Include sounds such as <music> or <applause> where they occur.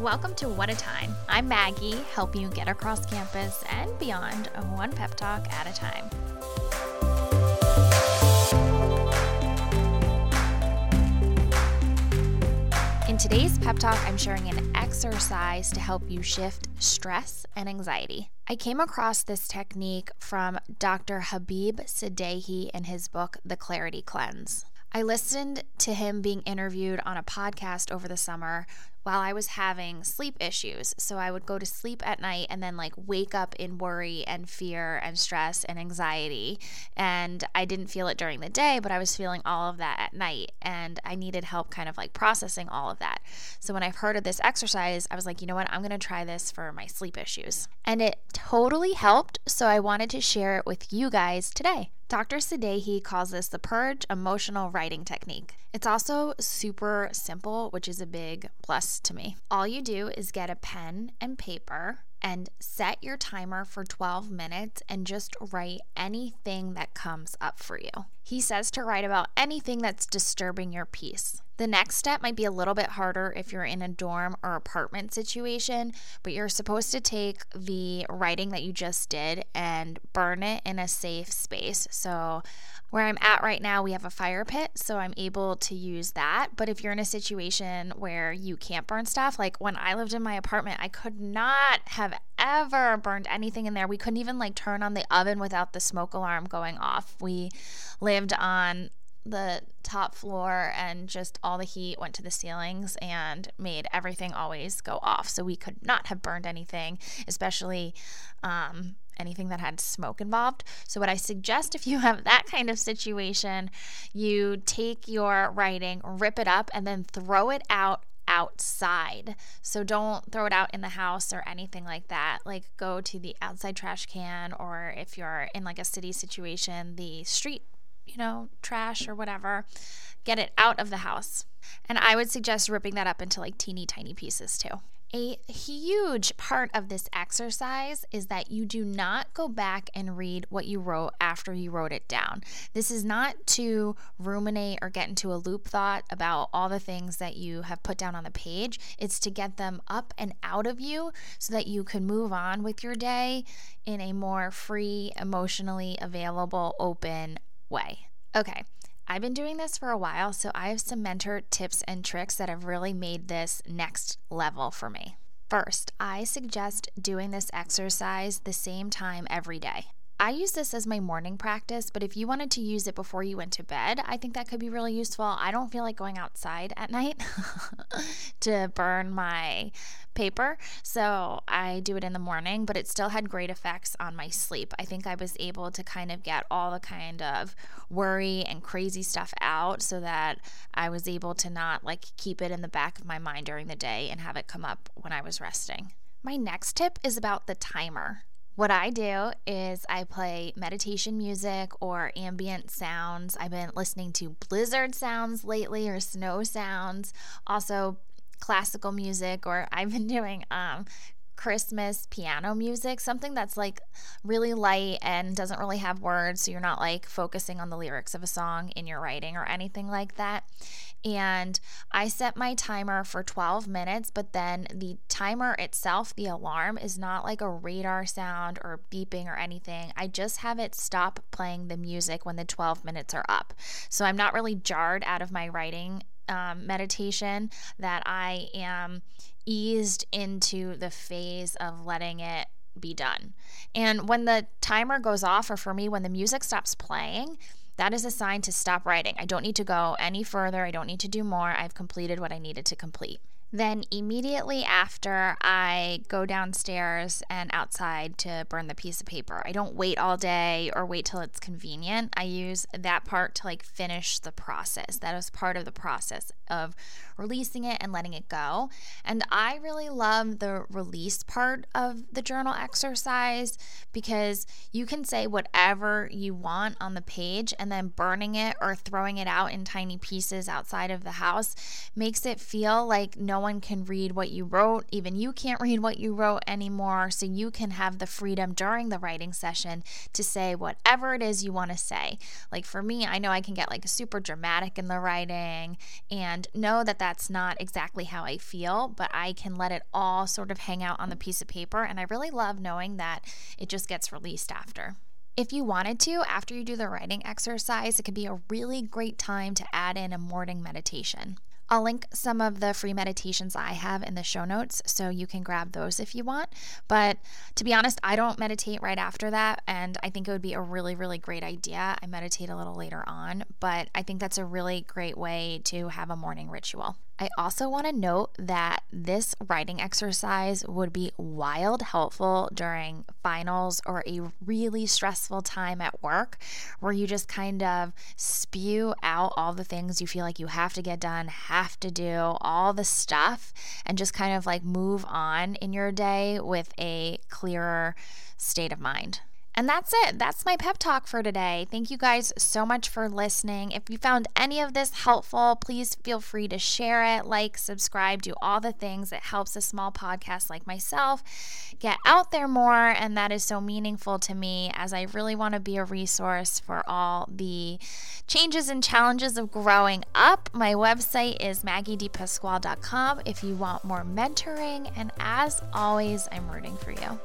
Welcome to What a Time. I'm Maggie, helping you get across campus and beyond, one pep talk at a time. In today's pep talk, I'm sharing an exercise to help you shift stress and anxiety. I came across this technique from Dr. Habib Sadeghi in his book, The Clarity Cleanse. I listened to him being interviewed on a podcast over the summer while I was having sleep issues. So I would go to sleep at night and then like wake up in worry and fear and stress and anxiety. And I didn't feel it during the day, but I was feeling all of that at night. And I needed help kind of like processing all of that. So when I heard of this exercise, I was like, you know what? I'm going to try this for my sleep issues. And it totally helped. So I wanted to share it with you guys today. Dr. Sadeghi calls this the purge emotional writing technique. It's also super simple, which is a big plus to me. All you do is get a pen and paper and set your timer for 12 minutes and just write anything that comes up for you. He says to write about anything that's disturbing your peace. The next step might be a little bit harder if you're in a dorm or apartment situation, but you're supposed to take the writing that you just did and burn it in a safe space. So, where I'm at right now, we have a fire pit, so I'm able to use that. But if you're in a situation where you can't burn stuff, like when I lived in my apartment, I could not have ever burned anything in there. We couldn't even like turn on the oven without the smoke alarm going off. We lived on the top floor and just all the heat went to the ceilings and made everything always go off. So we could not have burned anything, especially um, anything that had smoke involved. So, what I suggest if you have that kind of situation, you take your writing, rip it up, and then throw it out outside. So don't throw it out in the house or anything like that. Like go to the outside trash can or if you're in like a city situation, the street you know, trash or whatever, get it out of the house. And I would suggest ripping that up into like teeny tiny pieces too. A huge part of this exercise is that you do not go back and read what you wrote after you wrote it down. This is not to ruminate or get into a loop thought about all the things that you have put down on the page. It's to get them up and out of you so that you can move on with your day in a more free, emotionally available, open way. Okay, I've been doing this for a while, so I have some mentor tips and tricks that have really made this next level for me. First, I suggest doing this exercise the same time every day. I use this as my morning practice, but if you wanted to use it before you went to bed, I think that could be really useful. I don't feel like going outside at night <laughs> to burn my paper, so I do it in the morning, but it still had great effects on my sleep. I think I was able to kind of get all the kind of worry and crazy stuff out so that I was able to not like keep it in the back of my mind during the day and have it come up when I was resting. My next tip is about the timer. What I do is I play meditation music or ambient sounds. I've been listening to blizzard sounds lately or snow sounds, also classical music, or I've been <laughs> doing um, Christmas piano music, something that's like really light and doesn't really have words. So you're not like focusing on the lyrics of a song in your writing or anything like that and I set my timer for 12 minutes, but then the timer itself, the alarm, is not like a radar sound or beeping or anything. I just have it stop playing the music when the 12 minutes are up. So I'm not really jarred out of my writing um, meditation, that I am eased into the phase of letting it be done. And when the timer goes off, or for me, when the music stops playing, that is a sign to stop writing. I don't need to go any further. I don't need to do more. I've completed what I needed to complete. Then, immediately after, I go downstairs and outside to burn the piece of paper. I don't wait all day or wait till it's convenient. I use that part to like finish the process. That is part of the process of releasing it and letting it go. And I really love the release part of the journal exercise because you can say whatever you want on the page and then burning it or throwing it out in tiny pieces outside of the house makes it feel like no no one can read what you wrote. Even you can't read what you wrote anymore. So you can have the freedom during the writing session to say whatever it is you want to say. Like for me, I know I can get like super dramatic in the writing and know that that's not exactly how I feel, but I can let it all sort of hang out on the piece of paper. And I really love knowing that it just gets released after. If you wanted to, after you do the writing exercise, it could be a really great time to add in a morning meditation. I'll link some of the free meditations I have in the show notes so you can grab those if you want. But to be honest, I don't meditate right after that. And I think it would be a really, really great idea. I meditate a little later on, but I think that's a really great way to have a morning ritual. I also want to note that this writing exercise would be wild helpful during finals or a really stressful time at work where you just kind of spew out all the things you feel like you have to get done, have to do, all the stuff, and just kind of like move on in your day with a clearer state of mind. And that's it. That's my pep talk for today. Thank you guys so much for listening. If you found any of this helpful, please feel free to share it, like, subscribe, do all the things that helps a small podcast like myself get out there more. And that is so meaningful to me as I really want to be a resource for all the changes and challenges of growing up. My website is maggiedepasquale.com if you want more mentoring. And as always, I'm rooting for you.